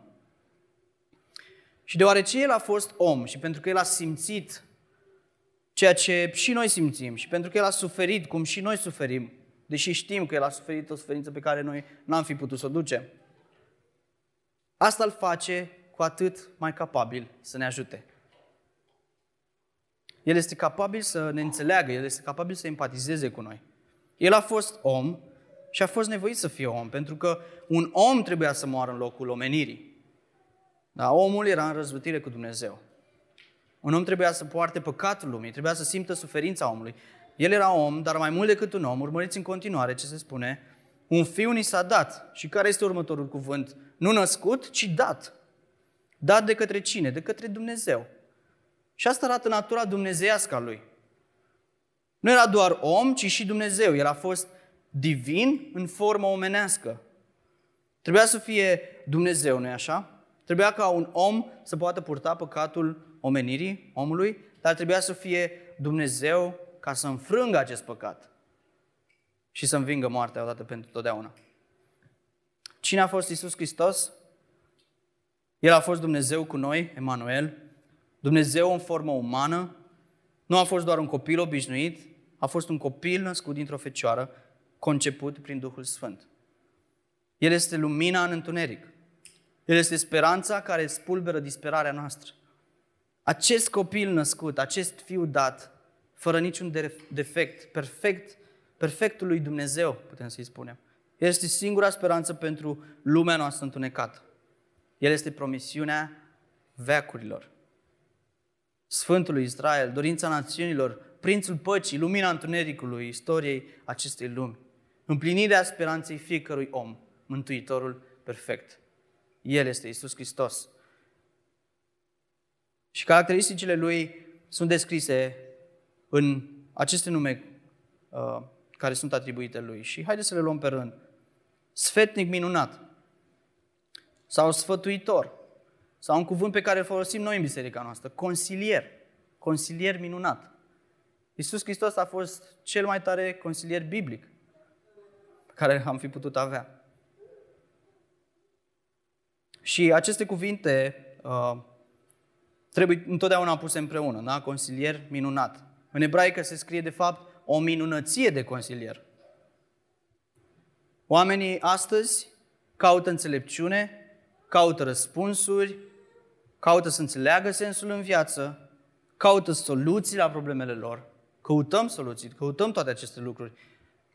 Și deoarece el a fost om și pentru că el a simțit ceea ce și noi simțim și pentru că el a suferit cum și noi suferim, deși știm că el a suferit o suferință pe care noi n-am fi putut să o ducem, asta îl face cu atât mai capabil să ne ajute. El este capabil să ne înțeleagă, el este capabil să empatizeze cu noi. El a fost om și a fost nevoit să fie om, pentru că un om trebuia să moară în locul omenirii. Dar omul era în răzvătire cu Dumnezeu. Un om trebuia să poarte păcatul lumii, trebuia să simtă suferința omului. El era om, dar mai mult decât un om, urmăriți în continuare ce se spune, un fiu ni s-a dat. Și care este următorul cuvânt? Nu născut, ci dat. Dat de către cine? De către Dumnezeu. Și asta arată natura dumnezeiască a lui. Nu era doar om, ci și Dumnezeu. El a fost divin în formă omenească. Trebuia să fie Dumnezeu, nu-i așa? Trebuia ca un om să poată purta păcatul omenirii, omului, dar trebuia să fie Dumnezeu ca să înfrângă acest păcat și să învingă moartea odată pentru totdeauna. Cine a fost Isus Hristos? El a fost Dumnezeu cu noi, Emanuel, Dumnezeu în formă umană, nu a fost doar un copil obișnuit, a fost un copil născut dintr-o fecioară, conceput prin Duhul Sfânt. El este lumina în întuneric. El este speranța care spulberă disperarea noastră. Acest copil născut, acest fiu dat, fără niciun defect, perfect, perfectul lui Dumnezeu, putem să-i spunem. El este singura speranță pentru lumea noastră întunecată. El este promisiunea veacurilor. Sfântul Israel, dorința națiunilor, prințul păcii, lumina întunericului, istoriei acestei lumi. Împlinirea speranței fiecărui om, Mântuitorul perfect. El este Isus Hristos. Și caracteristicile lui sunt descrise în aceste nume uh, care sunt atribuite lui. Și haideți să le luăm pe rând. Sfetnic minunat sau sfătuitor sau un cuvânt pe care îl folosim noi în biserica noastră, consilier, consilier minunat. Iisus Hristos a fost cel mai tare consilier biblic pe care am fi putut avea. Și aceste cuvinte uh, trebuie întotdeauna puse împreună, da? Consilier minunat. În ebraică se scrie, de fapt, o minunăție de consilier. Oamenii astăzi caută înțelepciune, caută răspunsuri, caută să înțeleagă sensul în viață, caută soluții la problemele lor. Căutăm soluții, căutăm toate aceste lucruri.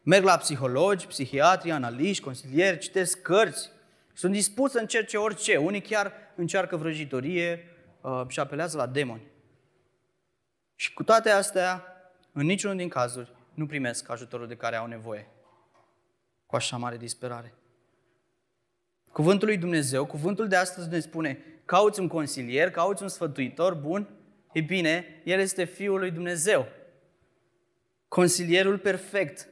Merg la psihologi, psihiatri, analiști, consilieri, citesc cărți. Sunt dispus să încerce orice. Unii chiar încearcă vrăjitorie, uh, și apelează la demoni. Și cu toate astea, în niciunul din cazuri, nu primesc ajutorul de care au nevoie. Cu așa mare disperare. Cuvântul lui Dumnezeu, cuvântul de astăzi ne spune, cauți un consilier, cauți un sfătuitor bun, e bine, el este Fiul lui Dumnezeu. Consilierul perfect.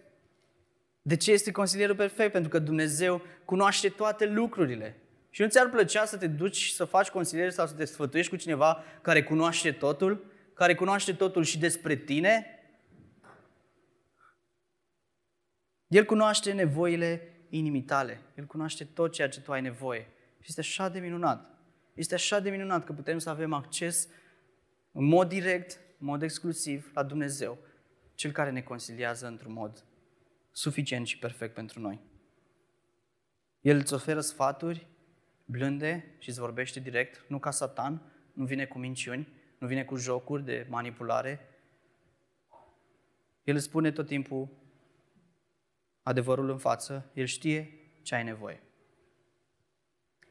De ce este consilierul perfect? Pentru că Dumnezeu cunoaște toate lucrurile. Și nu ți-ar plăcea să te duci să faci consiliere sau să te sfătuiești cu cineva care cunoaște totul, care cunoaște totul și despre tine? El cunoaște nevoile inimii tale. El cunoaște tot ceea ce tu ai nevoie. Și este așa de minunat. Este așa de minunat că putem să avem acces în mod direct, în mod exclusiv la Dumnezeu, Cel care ne consiliază într-un mod suficient și perfect pentru noi. El îți oferă sfaturi blânde și îți vorbește direct, nu ca satan, nu vine cu minciuni, nu vine cu jocuri de manipulare. El îți spune tot timpul adevărul în față, el știe ce ai nevoie.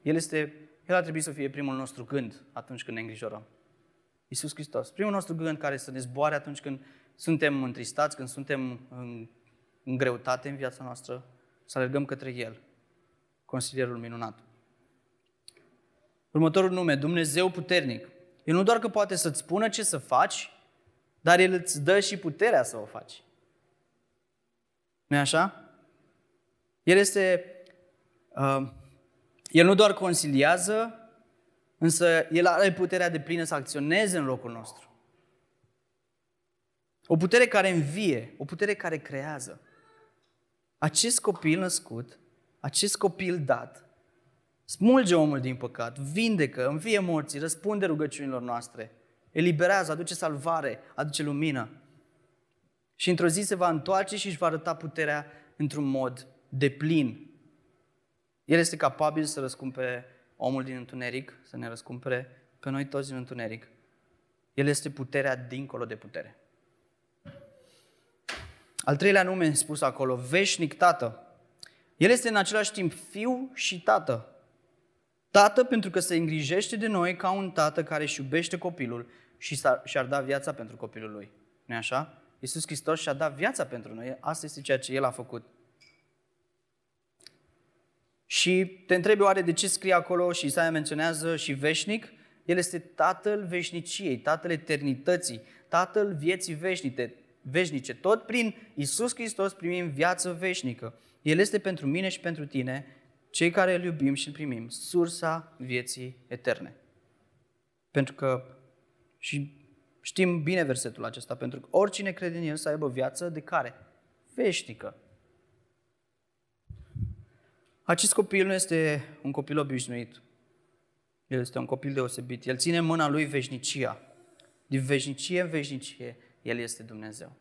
El, este, el ar trebui să fie primul nostru gând atunci când ne îngrijorăm. Iisus Hristos. Primul nostru gând care să ne zboare atunci când suntem întristați, când suntem în, în greutate în viața noastră, să alergăm către El, consilierul minunat. Următorul nume, Dumnezeu puternic. El nu doar că poate să-ți spună ce să faci, dar El îți dă și puterea să o faci. nu așa? El este... Uh, el nu doar consiliază, însă El are puterea de plină să acționeze în locul nostru. O putere care învie, o putere care creează. Acest copil născut, acest copil dat, Smulge omul din păcat, vindecă, învie morții, răspunde rugăciunilor noastre, eliberează, aduce salvare, aduce lumină. Și într-o zi se va întoarce și își va arăta puterea într-un mod de plin. El este capabil să răscumpe omul din întuneric, să ne răscumpere pe noi toți din întuneric. El este puterea dincolo de putere. Al treilea nume spus acolo, veșnic tată. El este în același timp fiu și tată. Tată pentru că se îngrijește de noi ca un tată care își iubește copilul și și-ar da viața pentru copilul lui. nu așa? Iisus Hristos și-a dat viața pentru noi. Asta este ceea ce El a făcut. Și te întrebi oare de ce scrie acolo și Isaia menționează și veșnic? El este Tatăl veșniciei, Tatăl eternității, Tatăl vieții veșnice, veșnice. Tot prin Isus Hristos primim viață veșnică. El este pentru mine și pentru tine, cei care îl iubim și îl primim, sursa vieții eterne. Pentru că, și știm bine versetul acesta, pentru că oricine crede în El să aibă viață de care? Veșnică. Acest copil nu este un copil obișnuit. El este un copil deosebit. El ține în mâna lui veșnicia. Din veșnicie în veșnicie, El este Dumnezeu.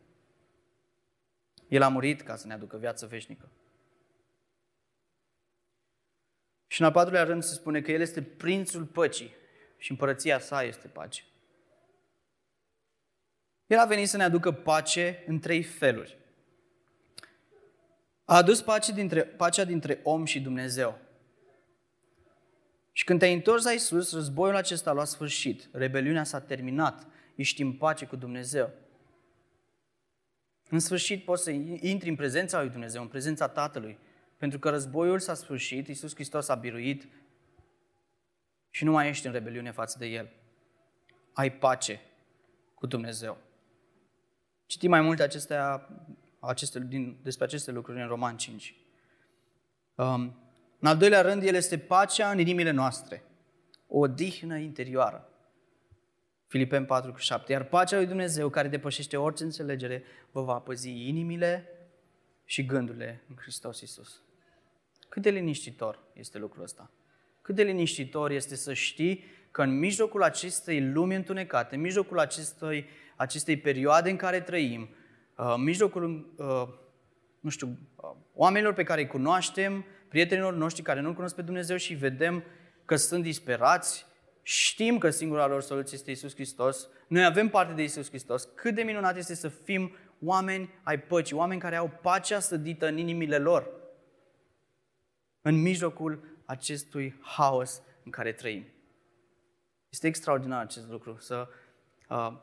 El a murit ca să ne aducă viață veșnică. Și în al patrulea rând se spune că El este prințul păcii și împărăția sa este pace. El a venit să ne aducă pace în trei feluri. A adus pace dintre, pacea dintre om și Dumnezeu. Și când te-ai întors la Isus, războiul acesta a luat sfârșit. Rebeliunea s-a terminat. Ești în pace cu Dumnezeu. În sfârșit poți să intri în prezența lui Dumnezeu, în prezența Tatălui. Pentru că războiul s-a sfârșit, Iisus Hristos a biruit și nu mai ești în rebeliune față de El. Ai pace cu Dumnezeu. Citim mai multe acestea, aceste, din, despre aceste lucruri în Roman 5. Um, în al doilea rând, El este pacea în inimile noastre, o dihnă interioară. Filipen 4 cu 7. Iar pacea lui Dumnezeu, care depășește orice înțelegere, vă va păzi inimile și gândurile în Hristos Iisus. Cât de liniștitor este lucrul ăsta. Cât de liniștitor este să știi că în mijlocul acestei lumi întunecate, în mijlocul acestei, acestei perioade în care trăim, uh, în mijlocul, uh, nu știu, uh, oamenilor pe care îi cunoaștem, prietenilor noștri care nu-L cunosc pe Dumnezeu și vedem că sunt disperați, știm că singura lor soluție este Isus Hristos, noi avem parte de Isus Hristos, cât de minunat este să fim oameni ai păcii, oameni care au pacea sădită în inimile lor, în mijlocul acestui haos în care trăim. Este extraordinar acest lucru, să uh,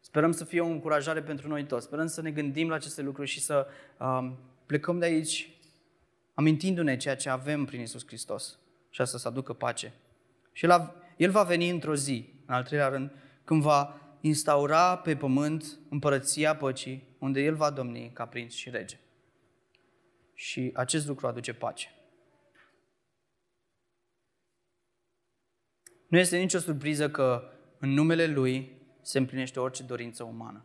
sperăm să fie o încurajare pentru noi toți, sperăm să ne gândim la aceste lucruri și să uh, plecăm de aici amintindu-ne ceea ce avem prin Isus Hristos și asta să aducă pace. Și el, el va veni într-o zi, în al treilea rând, când va instaura pe pământ împărăția păcii, unde El va domni ca prinț și rege. Și acest lucru aduce pace. Nu este nicio surpriză că în numele Lui se împlinește orice dorință umană.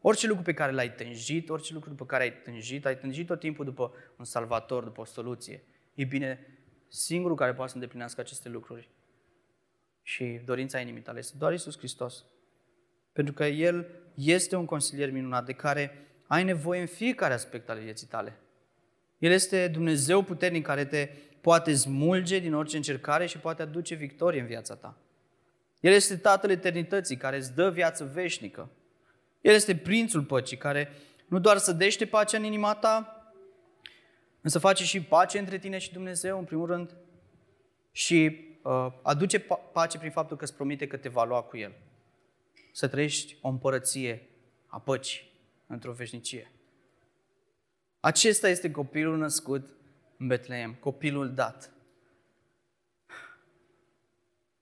Orice lucru pe care l-ai tânjit, orice lucru pe care ai tânjit, ai tânjit tot timpul după un salvator, după o soluție. E bine, singurul care poate să îndeplinească aceste lucruri și dorința inimii tale este doar Isus Hristos. Pentru că El este un consilier minunat de care ai nevoie în fiecare aspect al vieții tale. El este Dumnezeu puternic care te poate smulge din orice încercare și poate aduce victorie în viața ta. El este Tatăl Eternității care îți dă viață veșnică. El este Prințul Păcii care nu doar sădește pacea în inima ta, însă face și pace între tine și Dumnezeu, în primul rând, și uh, aduce pace prin faptul că îți promite că te va lua cu El. Să trăiești o împărăție a păcii într-o veșnicie. Acesta este copilul născut în Betleem, copilul dat.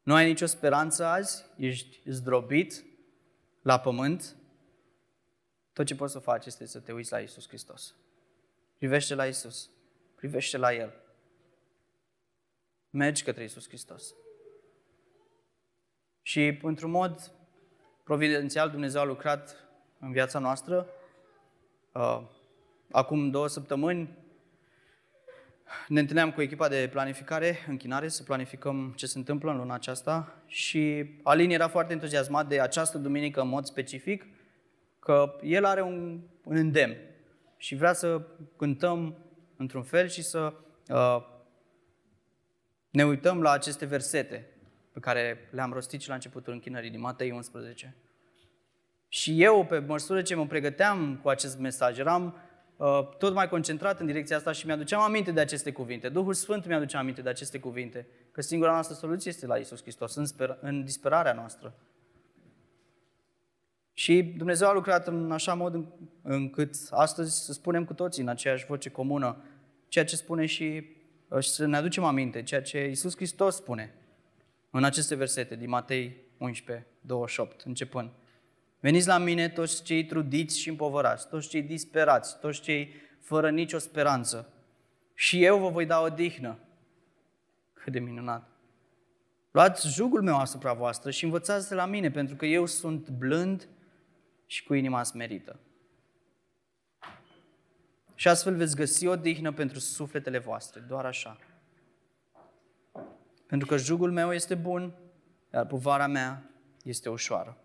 Nu ai nicio speranță azi, ești zdrobit la pământ, tot ce poți să faci este să te uiți la Isus Hristos. Privește la Isus, privește la El. Mergi către Isus Hristos. Și într-un mod providențial Dumnezeu a lucrat în viața noastră. Uh, acum două săptămâni ne întâlneam cu echipa de planificare, închinare, să planificăm ce se întâmplă în luna aceasta și Alin era foarte entuziasmat de această duminică în mod specific, că el are un, un îndemn și vrea să cântăm într-un fel și să uh, ne uităm la aceste versete pe care le-am rostit și la începutul închinării din Matei 11. Și eu, pe măsură ce mă pregăteam cu acest mesaj, eram uh, tot mai concentrat în direcția asta și mi-aduceam aminte de aceste cuvinte. Duhul Sfânt mi-aducea aminte de aceste cuvinte. Că singura noastră soluție este la Isus Hristos, în, sper- în disperarea noastră. Și Dumnezeu a lucrat în așa mod încât astăzi să spunem cu toții în aceeași voce comună ceea ce spune și, uh, și să ne aducem aminte, ceea ce Isus Hristos spune în aceste versete din Matei 11, 28, începând. Veniți la mine toți cei trudiți și împovărați, toți cei disperați, toți cei fără nicio speranță și eu vă voi da o dihnă. Cât de minunat! Luați jugul meu asupra voastră și învățați de la mine, pentru că eu sunt blând și cu inima smerită. Și astfel veți găsi o dihnă pentru sufletele voastre, doar așa. Pentru că jugul meu este bun, iar povara mea este ușoară.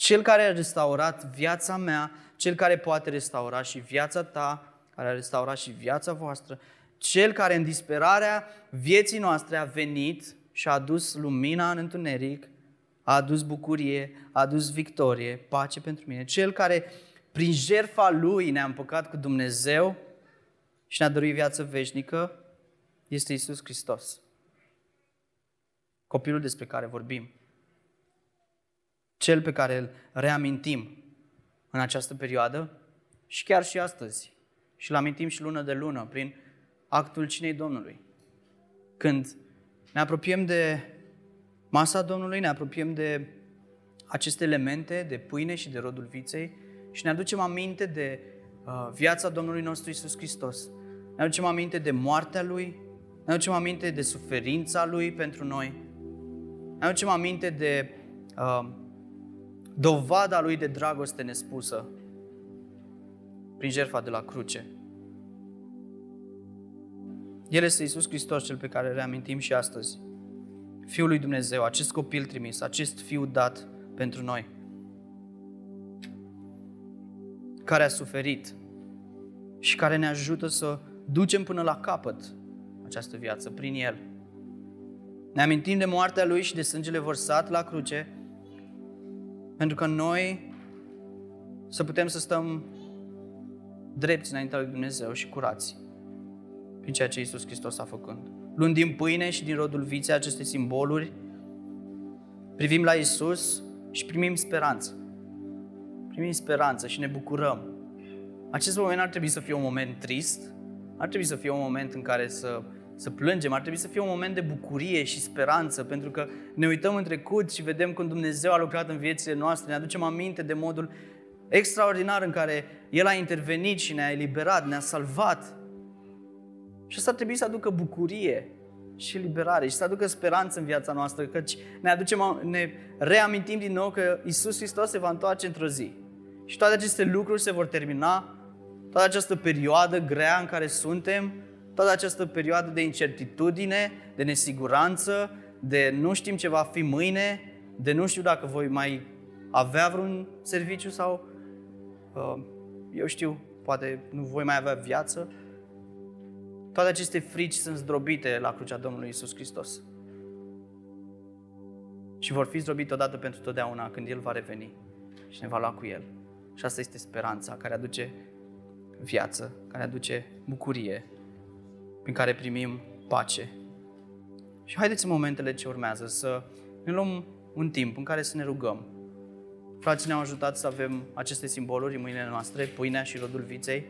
Cel care a restaurat viața mea, cel care poate restaura și viața ta, care a restaurat și viața voastră, cel care în disperarea vieții noastre a venit și a adus lumina în întuneric, a adus bucurie, a adus victorie, pace pentru mine. Cel care prin jertfa Lui ne-a împăcat cu Dumnezeu și ne-a dăruit viață veșnică, este Isus Hristos. Copilul despre care vorbim. Cel pe care îl reamintim în această perioadă și chiar și astăzi. Și îl amintim și lună de lună prin actul cinei Domnului. Când ne apropiem de masa Domnului, ne apropiem de aceste elemente de pâine și de rodul viței și ne aducem aminte de uh, viața Domnului nostru Isus Hristos. Ne aducem aminte de moartea Lui, ne aducem aminte de suferința Lui pentru noi, ne aducem aminte de uh, dovada Lui de dragoste nespusă prin jertfa de la cruce. El este Iisus Hristos, cel pe care îl reamintim și astăzi. Fiul lui Dumnezeu, acest copil trimis, acest fiu dat pentru noi, care a suferit și care ne ajută să ducem până la capăt această viață prin El. Ne amintim de moartea Lui și de sângele vărsat la cruce, pentru că noi să putem să stăm drepți înaintea lui Dumnezeu și curați prin ceea ce Iisus Hristos a făcut. Luând din pâine și din rodul viței aceste simboluri, privim la Iisus și primim speranță. Primim speranță și ne bucurăm. Acest moment ar trebui să fie un moment trist, ar trebui să fie un moment în care să, să plângem, ar trebui să fie un moment de bucurie și speranță, pentru că ne uităm în trecut și vedem cum Dumnezeu a lucrat în viețile noastre, ne aducem aminte de modul extraordinar în care El a intervenit și ne-a eliberat, ne-a salvat. Și asta ar trebui să aducă bucurie și liberare și să aducă speranță în viața noastră, căci ne, aducem, ne reamintim din nou că Isus Hristos se va întoarce într-o zi. Și toate aceste lucruri se vor termina, toată această perioadă grea în care suntem, toată această perioadă de incertitudine, de nesiguranță, de nu știm ce va fi mâine, de nu știu dacă voi mai avea vreun serviciu sau, uh, eu știu, poate nu voi mai avea viață. Toate aceste frici sunt zdrobite la crucea Domnului Isus Hristos. Și vor fi zdrobite odată pentru totdeauna când El va reveni și ne va lua cu El. Și asta este speranța care aduce viață, care aduce bucurie, prin care primim pace. Și haideți în momentele ce urmează să ne luăm un timp în care să ne rugăm. Frații ne-au ajutat să avem aceste simboluri în mâinile noastre, pâinea și rodul viței,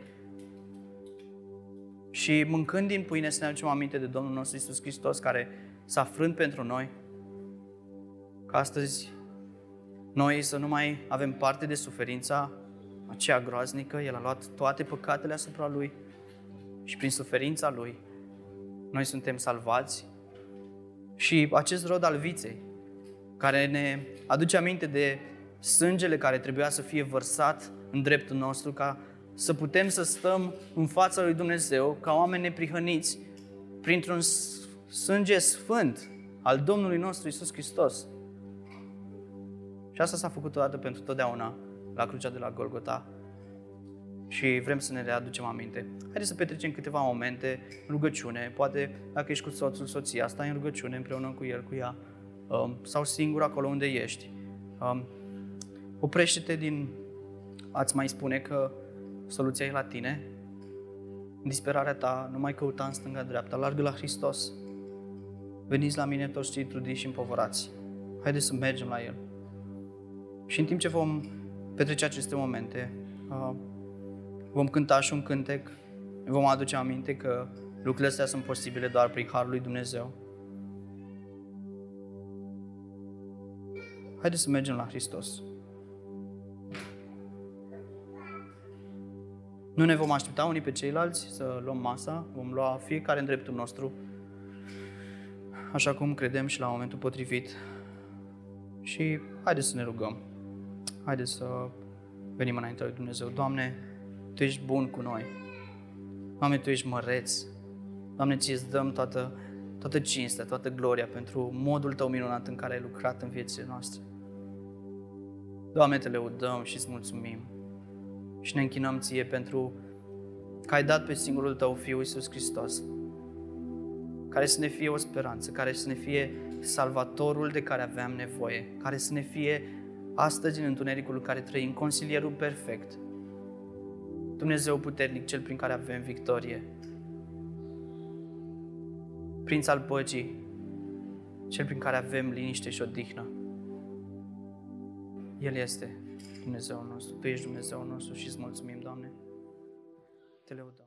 și mâncând din pâine să ne aducem aminte de Domnul nostru Isus Hristos care s-a frânt pentru noi, ca astăzi noi să nu mai avem parte de suferința aceea groaznică, El a luat toate păcatele asupra Lui și prin suferința Lui noi suntem salvați și acest rod al viței, care ne aduce aminte de sângele care trebuia să fie vărsat în dreptul nostru ca să putem să stăm în fața lui Dumnezeu ca oameni neprihăniți printr-un sânge sfânt al Domnului nostru Isus Hristos. Și asta s-a făcut odată pentru totdeauna la crucea de la Golgota și vrem să ne readucem aminte. Haideți să petrecem câteva momente în rugăciune, poate dacă ești cu soțul, soția, stai în rugăciune împreună cu el, cu ea, um, sau singur acolo unde ești. Um, Oprește-te din a-ți mai spune că soluția e la tine. În disperarea ta, nu mai căuta în stânga-dreapta, largă la Hristos. Veniți la mine toți cei trudiți și împovorați. Haideți să mergem la El. Și în timp ce vom petrece aceste momente, uh, vom cânta și un cântec, vom aduce aminte că lucrurile astea sunt posibile doar prin Harul lui Dumnezeu. Haideți să mergem la Hristos. Nu ne vom aștepta unii pe ceilalți să luăm masa, vom lua fiecare în dreptul nostru, așa cum credem și la momentul potrivit. Și haideți să ne rugăm. Haideți să venim înaintea lui Dumnezeu. Doamne, Tu ești bun cu noi. Doamne, Tu ești măreț. Doamne, Ți îți dăm toată, toată cinstea, toată gloria pentru modul Tău minunat în care ai lucrat în viețile noastre. Doamne, Te lăudăm și îți mulțumim. Și ne închinăm Ție pentru că ai dat pe singurul Tău Fiu Iisus Hristos, care să ne fie o speranță, care să ne fie salvatorul de care aveam nevoie, care să ne fie astăzi în întunericul în care trăim, consilierul perfect, Dumnezeu puternic, cel prin care avem victorie, Prinț al păcii, cel prin care avem liniște și odihnă. El este Dumnezeul nostru, Tu ești Dumnezeul nostru și îți mulțumim, Doamne. Te lăudăm.